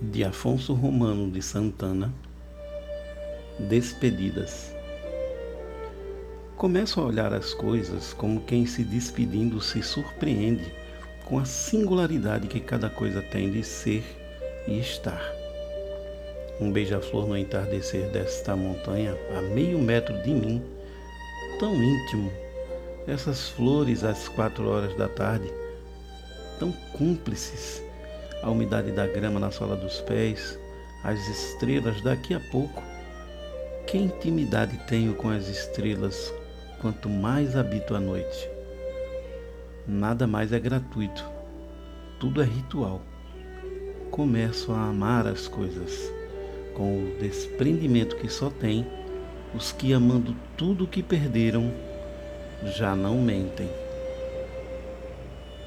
de Afonso Romano de Santana, Despedidas. Começo a olhar as coisas como quem se despedindo se surpreende com a singularidade que cada coisa tem de ser e estar. Um beija-flor no entardecer desta montanha, a meio metro de mim, tão íntimo, essas flores às quatro horas da tarde, tão cúmplices a umidade da grama na sola dos pés, as estrelas daqui a pouco. Que intimidade tenho com as estrelas quanto mais habito a noite? Nada mais é gratuito, tudo é ritual. Começo a amar as coisas com o desprendimento que só tem os que, amando tudo o que perderam, já não mentem.